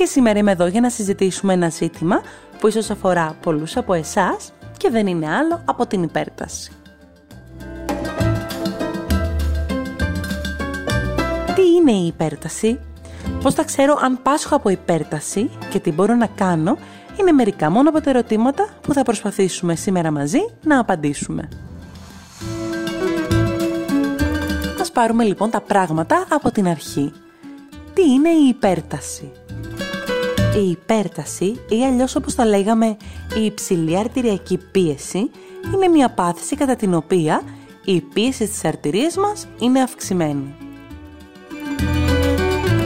και σήμερα είμαι εδώ για να συζητήσουμε ένα ζήτημα που ίσως αφορά πολλούς από εσάς και δεν είναι άλλο από την υπέρταση. Τι είναι η υπέρταση; Πώς θα ξέρω αν πάσχω από υπέρταση και τι μπορώ να κάνω; Είναι μερικά μόνο από τα ερωτήματα που θα προσπαθήσουμε σήμερα μαζί να απαντήσουμε. Ας πάρουμε λοιπόν τα πράγματα από την αρχή. Τι είναι η υπέρταση; Η υπέρταση ή αλλιώς όπως τα λέγαμε η υψηλή αρτηριακή πίεση είναι μια πάθηση κατά την οποία η πίεση στις αρτηρίες μας είναι αυξημένη.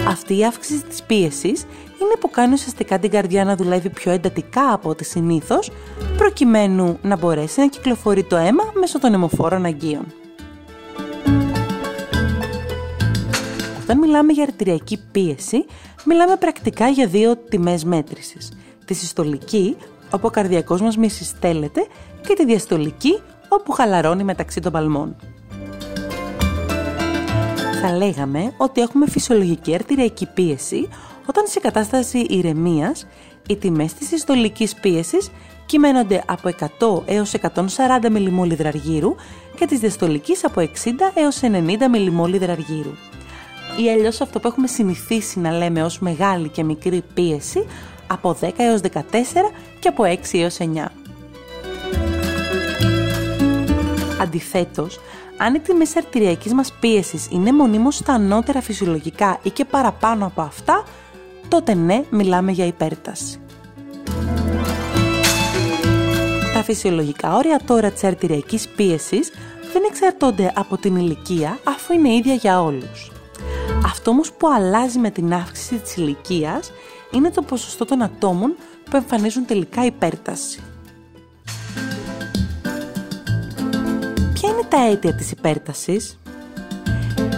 Αυτή η αύξηση της πίεσης είναι που κάνει ουσιαστικά την καρδιά να δουλεύει πιο εντατικά από ό,τι συνήθως προκειμένου να μπορέσει να κυκλοφορεί το αίμα μέσω των αιμοφόρων αγκίων. Όταν μιλάμε για αρτηριακή πίεση, μιλάμε πρακτικά για δύο τιμές μέτρησης. Τη συστολική, όπου ο καρδιακός μας μη συστέλλεται, και τη διαστολική, όπου χαλαρώνει μεταξύ των παλμών. Θα λέγαμε ότι έχουμε φυσιολογική αρτηριακή πίεση όταν σε κατάσταση ηρεμίας οι τιμές της συστολικής πίεσης κυμαίνονται από 100 έως 140 μιλιμόλιδρα αργύρου και της διαστολικής από 60 έως 90 μιλιμόλιδρα αργύρου ή αλλιώς αυτό που έχουμε συνηθίσει να λέμε ως μεγάλη και μικρή πίεση από 10 έως 14 και από 6 έως 9. Αντιθέτως, αν η τιμή αρτηριακής μας πίεσης είναι μονίμως στα ανώτερα φυσιολογικά ή και παραπάνω από αυτά, τότε ναι, μιλάμε για υπέρταση. Τα φυσιολογικά όρια τώρα της αρτηριακής πίεσης δεν εξαρτώνται από την ηλικία αφού είναι ίδια για όλους. Αυτό όμως που αλλάζει με την αύξηση της ηλικίας είναι το ποσοστό των ατόμων που εμφανίζουν τελικά υπέρταση. Ποια είναι τα αίτια της υπέρτασης;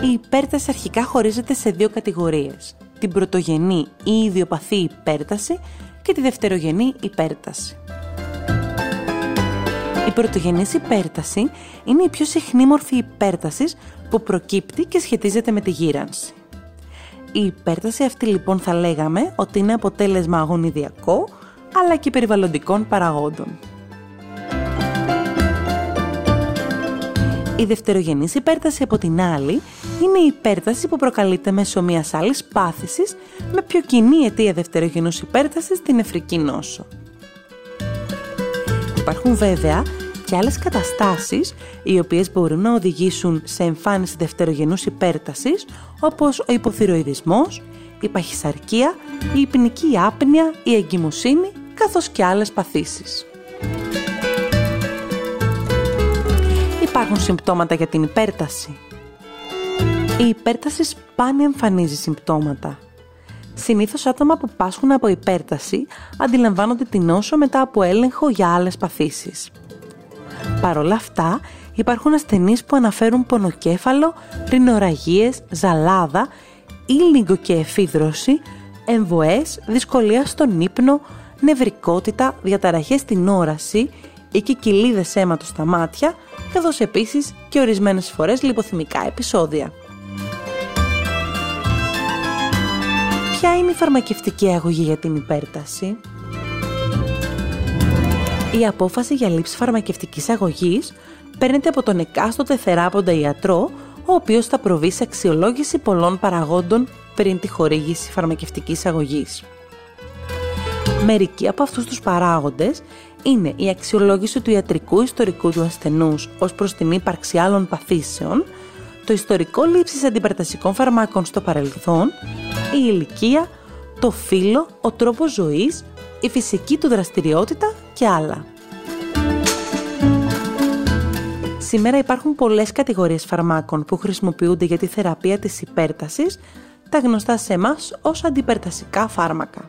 Η υπέρταση αρχικά χωρίζεται σε δύο κατηγορίες. Την πρωτογενή ή ιδιοπαθή υπέρταση και τη δευτερογενή υπέρταση. Η πρωτογενής υπέρταση είναι η πιο συχνή μορφή υπέρτασης που προκύπτει και σχετίζεται με τη γύρανση. Η υπέρταση αυτή λοιπόν θα λέγαμε ότι είναι αποτέλεσμα αγωνιδιακό αλλά και περιβαλλοντικών παραγόντων. Η δευτερογενής υπέρταση από την άλλη είναι η υπέρταση που προκαλείται μέσω μιας άλλης πάθησης με πιο κοινή αιτία δευτερογενούς υπέρτασης την εφρική νόσο. Υπάρχουν βέβαια και άλλες καταστάσεις οι οποίες μπορούν να οδηγήσουν σε εμφάνιση δευτερογενούς υπέρτασης όπως ο υποθυροειδισμός, η παχυσαρκία, η υπνική άπνοια, η εγκυμοσύνη καθώς και άλλες παθήσεις. Υπάρχουν συμπτώματα για την υπέρταση. Η υπέρταση σπάνια εμφανίζει συμπτώματα. Συνήθως άτομα που πάσχουν από υπέρταση αντιλαμβάνονται την νόσο μετά από έλεγχο για άλλες παθήσεις. Παρ' όλα αυτά, υπάρχουν ασθενείς που αναφέρουν πονοκέφαλο, ρινοραγίες, ζαλάδα, ήλιγκο και εφίδρωση, εμβοές, δυσκολία στον ύπνο, νευρικότητα, διαταραχές στην όραση ή και κοιλίδες αίματος στα μάτια, καθώς επίσης και ορισμένες φορές λιποθυμικά επεισόδια. Ποια είναι η φαρμακευτική αγωγή για την υπέρταση; Η απόφαση για λήψη φαρμακευτικής αγωγής παίρνεται από τον εκάστοτε θεράποντα ιατρό, ο οποίος θα προβεί σε αξιολόγηση πολλών παραγόντων πριν τη χορήγηση φαρμακευτικής αγωγής. Μερικοί από αυτούς τους παράγοντες είναι η αξιολόγηση του ιατρικού ιστορικού του ασθενούς ως προς την ύπαρξη άλλων παθήσεων, το ιστορικό λήψης αντιπαρτασικών φαρμάκων στο παρελθόν, η ηλικία, το φύλλο, ο τρόπος ζωής, η φυσική του δραστηριότητα και άλλα. Σήμερα υπάρχουν πολλές κατηγορίες φαρμάκων που χρησιμοποιούνται για τη θεραπεία της υπέρτασης, τα γνωστά σε εμάς ως αντιπερτασικά φάρμακα.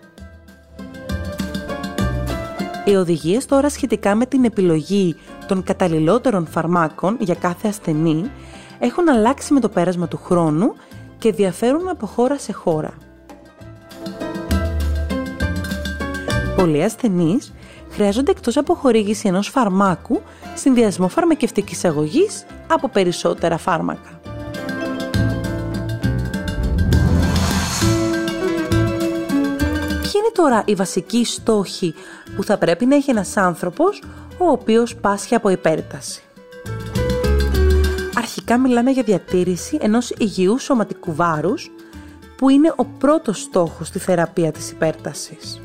Οι οδηγίες τώρα σχετικά με την επιλογή των καταλληλότερων φαρμάκων για κάθε ασθενή έχουν αλλάξει με το πέρασμα του χρόνου και διαφέρουν από χώρα σε χώρα. Πολλοί ασθενείς χρειάζονται εκτός από χορήγηση ενός φαρμάκου συνδυασμό φαρμακευτικής αγωγής από περισσότερα φάρμακα. Ποιοι είναι τώρα οι βασικοί στόχοι που θα πρέπει να έχει ένας άνθρωπος ο οποίος πάσχει από υπέρταση; Αρχικά μιλάμε για διατήρηση ενός υγιούς σωματικού βάρους που είναι ο πρώτος στόχος στη θεραπεία της υπέρτασης.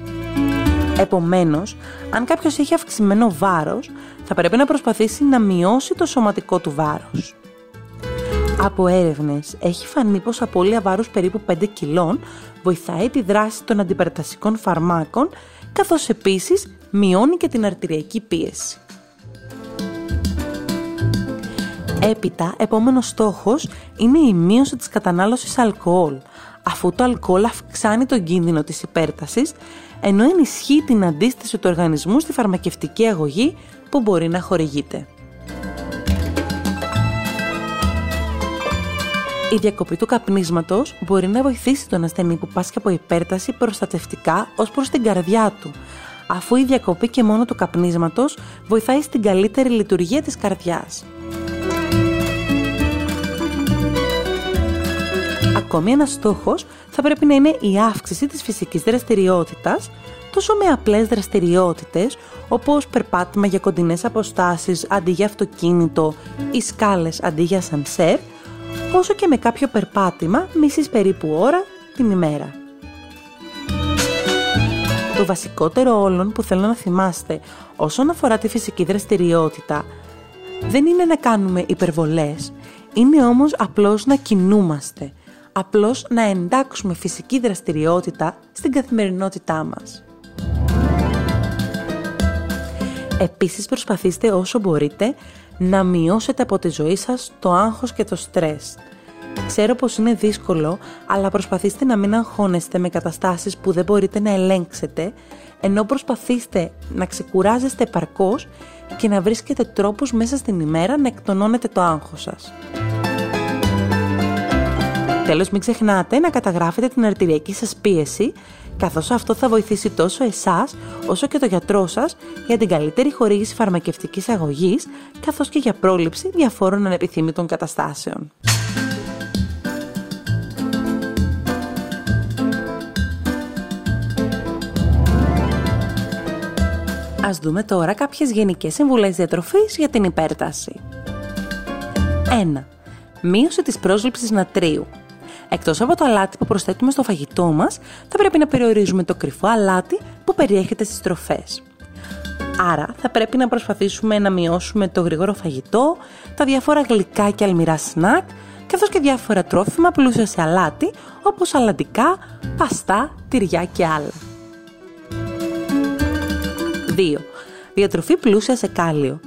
Επομένως, αν κάποιος έχει αυξημένο βάρος, θα πρέπει να προσπαθήσει να μειώσει το σωματικό του βάρος. Από έρευνες έχει φανεί πως απώλεια βάρους περίπου 5 κιλών βοηθάει τη δράση των αντιπερατασικών φαρμάκων, καθώς επίσης μειώνει και την αρτηριακή πίεση. Έπειτα, επόμενος στόχος είναι η μείωση της κατανάλωσης αλκοόλ, αφού το αλκοόλ αυξάνει τον κίνδυνο της υπέρτασης, ενώ ενισχύει την αντίσταση του οργανισμού στη φαρμακευτική αγωγή που μπορεί να χορηγείται. Η διακοπή του καπνίσματος μπορεί να βοηθήσει τον ασθενή που πάσχει από υπέρταση προστατευτικά ως προς την καρδιά του, αφού η διακοπή και μόνο του καπνίσματος βοηθάει στην καλύτερη λειτουργία της καρδιάς. Ακόμη ένας στόχος θα πρέπει να είναι η αύξηση της φυσικής δραστηριότητας, τόσο με απλές δραστηριότητες, όπως περπάτημα για κοντινές αποστάσεις αντί για αυτοκίνητο ή σκάλες αντί για σανσέρ, όσο και με κάποιο περπάτημα μισής περίπου ώρα την ημέρα. Το βασικότερο όλων που θέλω να θυμάστε όσον αφορά τη φυσική δραστηριότητα δεν είναι να κάνουμε υπερβολές, είναι όμως απλώς να κινούμαστε, απλώς να εντάξουμε φυσική δραστηριότητα στην καθημερινότητά μας. Επίσης προσπαθήστε όσο μπορείτε να μειώσετε από τη ζωή σας το άγχος και το στρες. Ξέρω πως είναι δύσκολο, αλλά προσπαθήστε να μην αγχώνεστε με καταστάσεις που δεν μπορείτε να ελέγξετε, ενώ προσπαθήστε να ξεκουράζεστε επαρκώς και να βρίσκετε τρόπους μέσα στην ημέρα να εκτονώνετε το άγχος σας. Τέλος, μην ξεχνάτε να καταγράφετε την αρτηριακή σας πίεση, καθώς αυτό θα βοηθήσει τόσο εσάς όσο και το γιατρό σας για την καλύτερη χορήγηση φαρμακευτικής αγωγής, καθώς και για πρόληψη διαφόρων ανεπιθύμητων καταστάσεων. Ας δούμε τώρα κάποιες γενικές συμβουλές διατροφής για την υπέρταση. 1. Μείωση της πρόσληψης νατρίου. Εκτός από το αλάτι που προσθέτουμε στο φαγητό μας, θα πρέπει να περιορίζουμε το κρυφό αλάτι που περιέχεται στις τροφές. Άρα θα πρέπει να προσπαθήσουμε να μειώσουμε το γρήγορο φαγητό, τα διάφορα γλυκά και αλμυρά σνακ, καθώς και διάφορα τρόφιμα πλούσια σε αλάτι, όπως αλαντικά, παστά, τυριά και άλλα. 2. Διατροφή πλούσια σε κάλιο.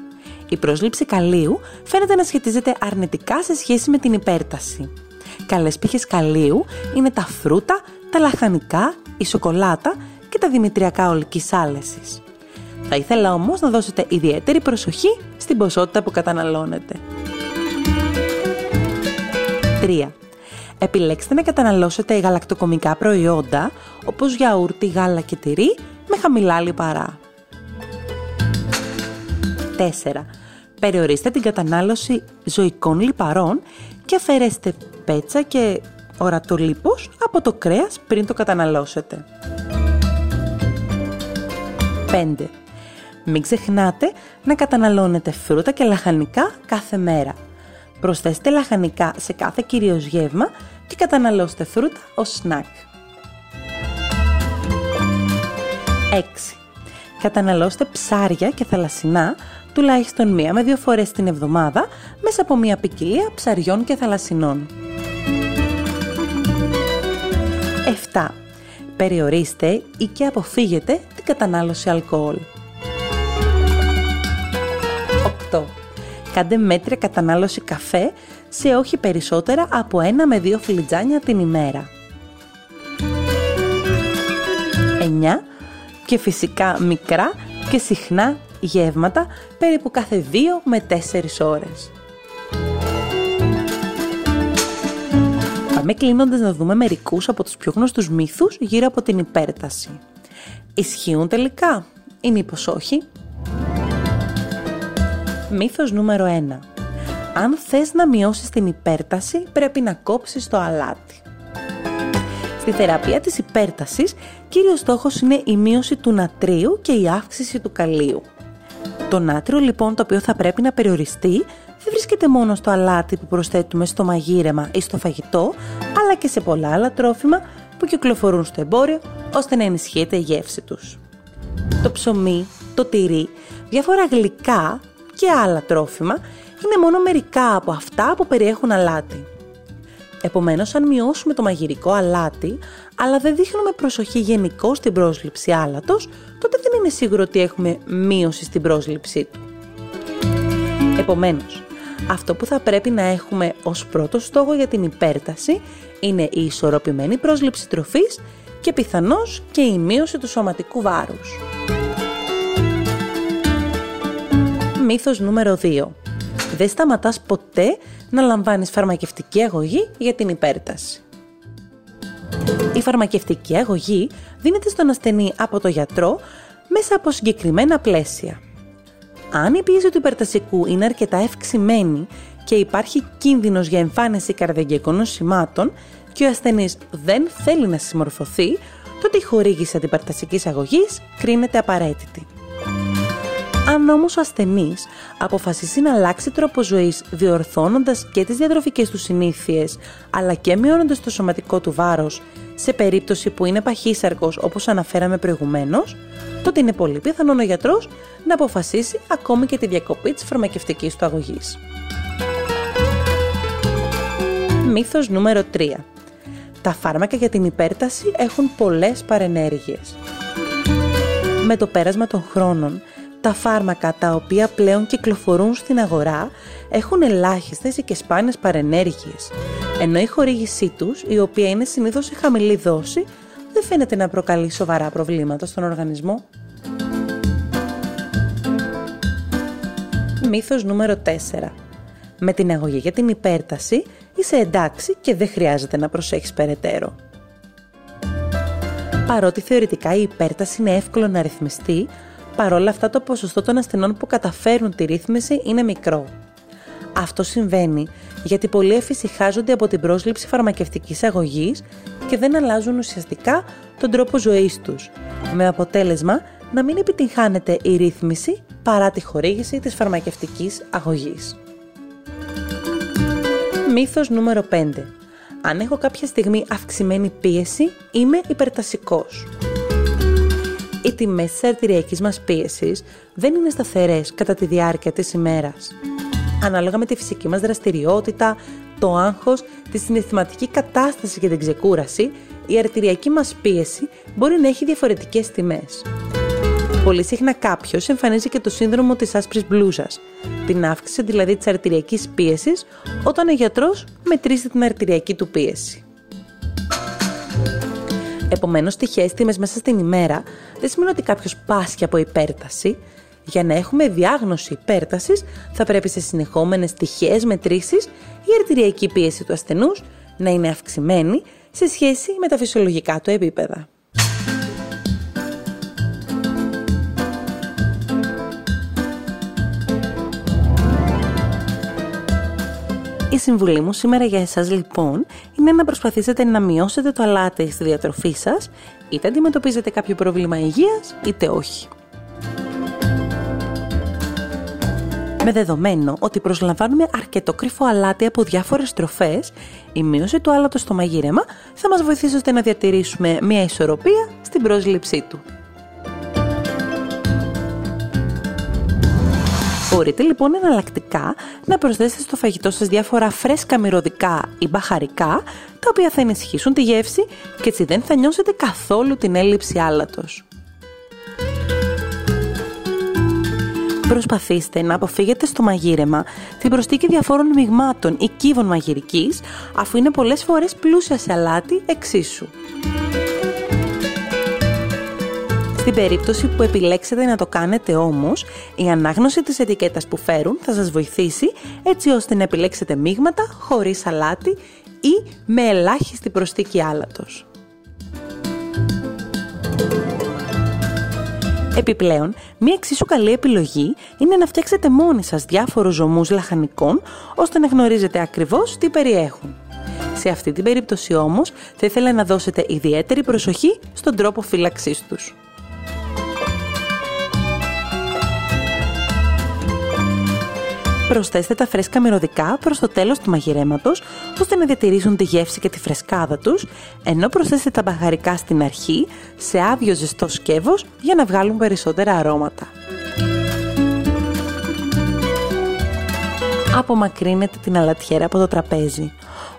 Η πρόσληψη καλίου φαίνεται να σχετίζεται αρνητικά σε σχέση με την υπέρταση. Καλές πύχες καλίου είναι τα φρούτα, τα λαχανικά, η σοκολάτα και τα δημητριακά ολικής άλεσης. Θα ήθελα όμως να δώσετε ιδιαίτερη προσοχή στην ποσότητα που καταναλώνετε. 3. Επιλέξτε να καταναλώσετε γαλακτοκομικά προϊόντα όπως γιαούρτι, γάλα και τυρί με χαμηλά λιπαρά. 4. Περιορίστε την κατανάλωση ζωικών λιπαρών και αφαιρέστε πέτσα και ορατό λίπος από το κρέας πριν το καταναλώσετε. 5. Μην ξεχνάτε να καταναλώνετε φρούτα και λαχανικά κάθε μέρα. Προσθέστε λαχανικά σε κάθε κυρίως γεύμα και καταναλώστε φρούτα ως σνακ. 6. Καταναλώστε ψάρια και θαλασσινά τουλάχιστον μία με δύο φορές την εβδομάδα μέσα από μία ποικιλία ψαριών και θαλασσινών. 7. Περιορίστε ή και αποφύγετε την κατανάλωση αλκοόλ. 8. Κάντε μέτρια κατανάλωση καφέ σε όχι περισσότερα από ένα με δύο φλιτζάνια την ημέρα. 9. Και φυσικά μικρά και και συχνά γεύματα περίπου κάθε 2 με 4 ώρες. Πάμε κλείνοντας να δούμε μερικούς από τους πιο γνωστούς μύθους γύρω από την υπέρταση. Ισχύουν τελικά ή μήπως όχι; Μύθος νούμερο 1. Αν θες να μειώσεις την υπέρταση, πρέπει να κόψεις το αλάτι. Στη θεραπεία της υπέρτασης, κύριος στόχος είναι η μείωση του νατρίου και η αύξηση του καλίου. Το νάτριο λοιπόν το οποίο θα πρέπει να περιοριστεί δεν βρίσκεται μόνο στο αλάτι που προσθέτουμε στο μαγείρεμα ή στο φαγητό, αλλά και σε πολλά άλλα τρόφιμα που κυκλοφορούν στο εμπόριο ώστε να ενισχύεται η γεύση τους. Το ψωμί, το τυρί, διάφορα γλυκά και άλλα τρόφιμα είναι μόνο μερικά από αυτά που περιέχουν αλάτι. Επομένως, αν μειώσουμε το μαγειρικό αλάτι, αλλά δεν δείχνουμε προσοχή γενικώ στην πρόσληψη άλατος, τότε δεν είναι σίγουρο ότι έχουμε μείωση στην πρόσληψή του. Επομένως, αυτό που θα πρέπει να έχουμε ως πρώτο στόχο για την υπέρταση είναι η ισορροπημένη πρόσληψη τροφής και πιθανώς και η μείωση του σωματικού βάρους. Μύθος νούμερο 2. Δεν σταματάς ποτέ να λαμβάνεις φαρμακευτική αγωγή για την υπέρταση. Η φαρμακευτική αγωγή δίνεται στον ασθενή από το γιατρό μέσα από συγκεκριμένα πλαίσια. Αν η πίεση του υπερτασικού είναι αρκετά ευξημένη και υπάρχει κίνδυνος για εμφάνιση καρδιαγγειακών νοσημάτων και ο ασθενής δεν θέλει να συμμορφωθεί, τότε η χορήγηση αντιπαρτασικής αγωγής κρίνεται απαραίτητη. Αν όμως ο ασθενής αποφασίσει να αλλάξει τρόπο ζωής διορθώνοντας και τις διατροφικές του συνήθειες, αλλά και μειώνοντας το σωματικό του βάρος, σε περίπτωση που είναι παχύσαρκος όπως αναφέραμε προηγουμένως, τότε είναι πολύ πιθανό ο γιατρός να αποφασίσει ακόμη και τη διακοπή της φαρμακευτικής του αγωγής. Μύθος νούμερο 3. Τα φάρμακα για την υπέρταση έχουν πολλές παρενέργειες. Με το πέρασμα των χρόνων, τα φάρμακα τα οποία πλέον κυκλοφορούν στην αγορά έχουν ελάχιστες και σπάνιες παρενέργειες, ενώ η χορήγησή τους, η οποία είναι συνήθως σε χαμηλή δόση, δεν φαίνεται να προκαλεί σοβαρά προβλήματα στον οργανισμό. Μύθος νούμερο 4. Με την αγωγή για την υπέρταση είσαι εντάξει και δεν χρειάζεται να προσέχεις περαιτέρω. Παρότι θεωρητικά η υπέρταση είναι εύκολο να ρυθμιστεί, παρόλα αυτά το ποσοστό των ασθενών που καταφέρουν τη ρύθμιση είναι μικρό. Αυτό συμβαίνει γιατί πολλοί εφησυχάζονται από την πρόσληψη φαρμακευτικής αγωγής και δεν αλλάζουν ουσιαστικά τον τρόπο ζωής τους, με αποτέλεσμα να μην επιτυγχάνεται η ρύθμιση παρά τη χορήγηση της φαρμακευτικής αγωγής. Μύθος νούμερο 5. Αν έχω κάποια στιγμή αυξημένη πίεση, είμαι υπερτασικός οι τιμές της αρτηριακής μας πίεσης δεν είναι σταθερές κατά τη διάρκεια της ημέρας. Ανάλογα με τη φυσική μας δραστηριότητα, το άγχος, τη συναισθηματική κατάσταση και την ξεκούραση, η αρτηριακή μας πίεση μπορεί να έχει διαφορετικές τιμές. Πολύ συχνά κάποιος εμφανίζει και το σύνδρομο της άσπρης μπλούζας, την αύξηση δηλαδή της αρτηριακής πίεσης, όταν ο γιατρός μετρήσει την αρτηριακή του πίεση. Επομένως, τυχαίες τιμές μέσα στην ημέρα δεν σημαίνει ότι κάποιος πάσχει από υπέρταση. Για να έχουμε διάγνωση υπέρτασης, θα πρέπει σε συνεχόμενες τυχαίες μετρήσεις η αρτηριακή πίεση του ασθενούς να είναι αυξημένη σε σχέση με τα φυσιολογικά του επίπεδα. Συμβουλή μου σήμερα για εσάς λοιπόν είναι να προσπαθήσετε να μειώσετε το αλάτι στη διατροφή σας, είτε αντιμετωπίζετε κάποιο πρόβλημα υγείας, είτε όχι. Με δεδομένο ότι προσλαμβάνουμε αρκετό κρυφό αλάτι από διάφορες τροφές, η μείωση του άλατος στο μαγείρεμα θα μας βοηθήσει ώστε να διατηρήσουμε μια ισορροπία στην πρόσληψή του. Μπορείτε λοιπόν εναλλακτικά να προσθέσετε στο φαγητό σας διάφορα φρέσκα μυρωδικά ή μπαχαρικά, τα οποία θα ενισχύσουν τη γεύση και έτσι δεν θα νιώσετε καθόλου την έλλειψη άλατος. Προσπαθήστε να αποφύγετε στο μαγείρεμα την προστίκη διαφόρων μειγμάτων ή κύβων μαγειρικής, αφού είναι πολλές φορές πλούσια σε αλάτι εξίσου. Στην περίπτωση που επιλέξετε να το κάνετε όμως, η ανάγνωση της ετικέτας που φέρουν θα σας βοηθήσει έτσι ώστε να επιλέξετε μείγματα χωρίς σαλάτι ή με ελάχιστη προσθήκη άλατος. Επιπλέον, μία εξίσου καλή επιλογή είναι να φτιάξετε μόνοι σας διάφορους ζωμούς λαχανικών, ώστε να γνωρίζετε ακριβώς τι περιέχουν. Σε αυτή την περίπτωση όμως, θα ήθελα να δώσετε ιδιαίτερη προσοχή στον τρόπο φύλαξής τους. Προσθέστε τα φρέσκα μυρωδικά προς το τέλος του μαγειρέματος, ώστε να διατηρήσουν τη γεύση και τη φρεσκάδα τους, ενώ προσθέστε τα μπαχαρικά στην αρχή, σε άδειο ζεστό σκεύος, για να βγάλουν περισσότερα αρώματα. Απομακρύνετε την αλατιέρα από το τραπέζι.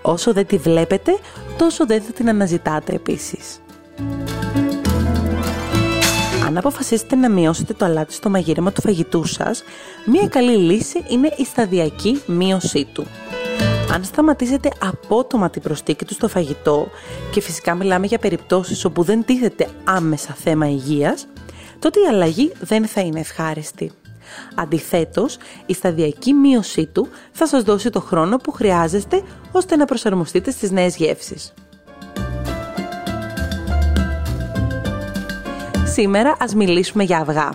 Όσο δεν τη βλέπετε, τόσο δεν θα την αναζητάτε επίσης. Αν αποφασίσετε να μειώσετε το αλάτι στο μαγείρεμα του φαγητού σας, μία καλή λύση είναι η σταδιακή μείωσή του. Αν σταματήσετε απότομα την προστίκη του στο φαγητό και φυσικά μιλάμε για περιπτώσεις όπου δεν τίθεται άμεσα θέμα υγείας, τότε η αλλαγή δεν θα είναι ευχάριστη. Αντιθέτως, η σταδιακή μείωσή του θα σας δώσει το χρόνο που χρειάζεστε ώστε να προσαρμοστείτε στις νέες γεύσεις. Σήμερα ας μιλήσουμε για αυγά.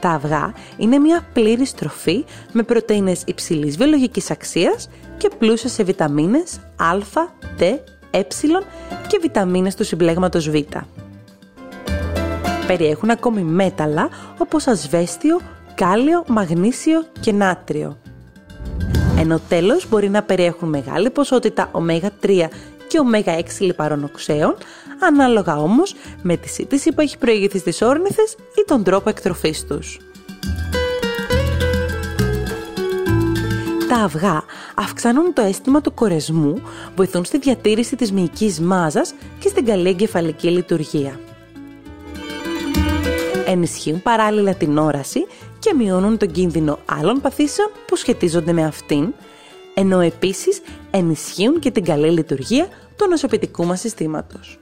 Τα αυγά είναι μια πλήρη τροφή με πρωτεΐνες υψηλής βιολογικής αξίας και πλούσια σε βιταμίνες Α, Τ, Ε και βιταμίνες του συμπλέγματος Β. Περιέχουν ακόμη μέταλλα όπως ασβέστιο, κάλιο, μαγνήσιο και νάτριο. Ενώ τέλος μπορεί να περιέχουν μεγάλη ποσότητα ω3 και ω6 λιπαρών οξέων, ανάλογα όμως με τη σύντηση που έχει προηγηθεί στις όρνηθες ή τον τρόπο εκτροφής τους. Τα αυγά αυξάνουν το αίσθημα του κορεσμού, βοηθούν στη διατήρηση της μυϊκής μάζας και στην καλή εγκεφαλική λειτουργία. Ενισχύουν παράλληλα την όραση και μειώνουν τον κίνδυνο άλλων παθήσεων που σχετίζονται με αυτήν, ενώ επίσης ενισχύουν και την καλή λειτουργία του νοσοποιητικού μας συστήματος.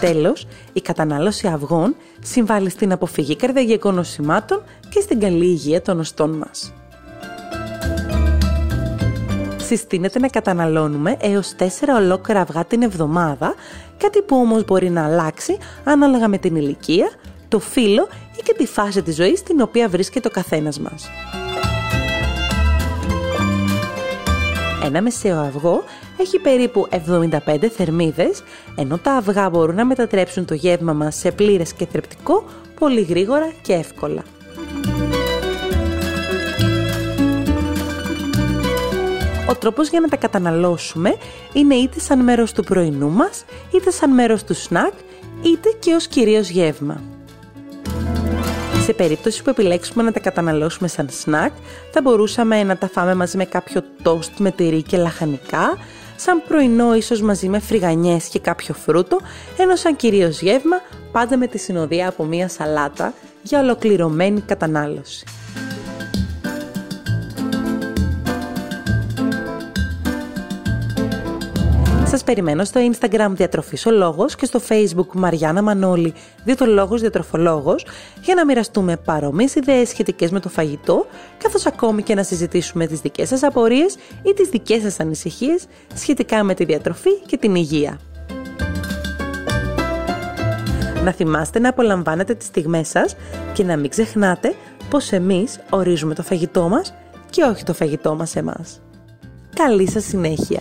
Τέλος, η κατανάλωση αυγών συμβάλλει στην αποφυγή καρδιαγικών νοσημάτων και στην καλή υγεία των οστών μας. Συστήνεται να καταναλώνουμε έως 4 ολόκληρα αυγά την εβδομάδα, κάτι που όμως μπορεί να αλλάξει ανάλογα με την ηλικία, το φύλλο ή και τη φάση της ζωής στην οποία βρίσκεται ο καθένας μας. Ένα μεσαίο αυγό έχει περίπου 75 θερμίδες, ενώ τα αυγά μπορούν να μετατρέψουν το γεύμα μας σε πλήρες και θρεπτικό πολύ γρήγορα και εύκολα. Ο τρόπος για να τα καταναλώσουμε είναι είτε σαν μέρος του πρωινού μας, είτε σαν μέρος του σνακ, είτε και ως κυρίως γεύμα. Σε περίπτωση που επιλέξουμε να τα καταναλώσουμε σαν σνακ, θα μπορούσαμε να τα φάμε μαζί με κάποιο τόστ με τυρί και λαχανικά, σαν πρωινό ίσως μαζί με φρυγανιές και κάποιο φρούτο, ενώ σαν κυρίως γεύμα πάντα με τη συνοδεία από μία σαλάτα για ολοκληρωμένη κατανάλωση. Σας περιμένω στο Instagram Διατροφής ο Λόγος και στο Facebook Μαριάννα Μανώλη Διαιτολόγος Διατροφολόγος για να μοιραστούμε παρόμοιες ιδέες σχετικές με το φαγητό καθώς ακόμη και να συζητήσουμε τις δικές σας απορίες ή τις δικές σας ανησυχίες σχετικά με τη διατροφή και την υγεία. Να θυμάστε να απολαμβάνετε τις στιγμές σας και να μην ξεχνάτε πως εμείς ορίζουμε το φαγητό μας και όχι το φαγητό μας εμάς. Καλή σας συνέχεια!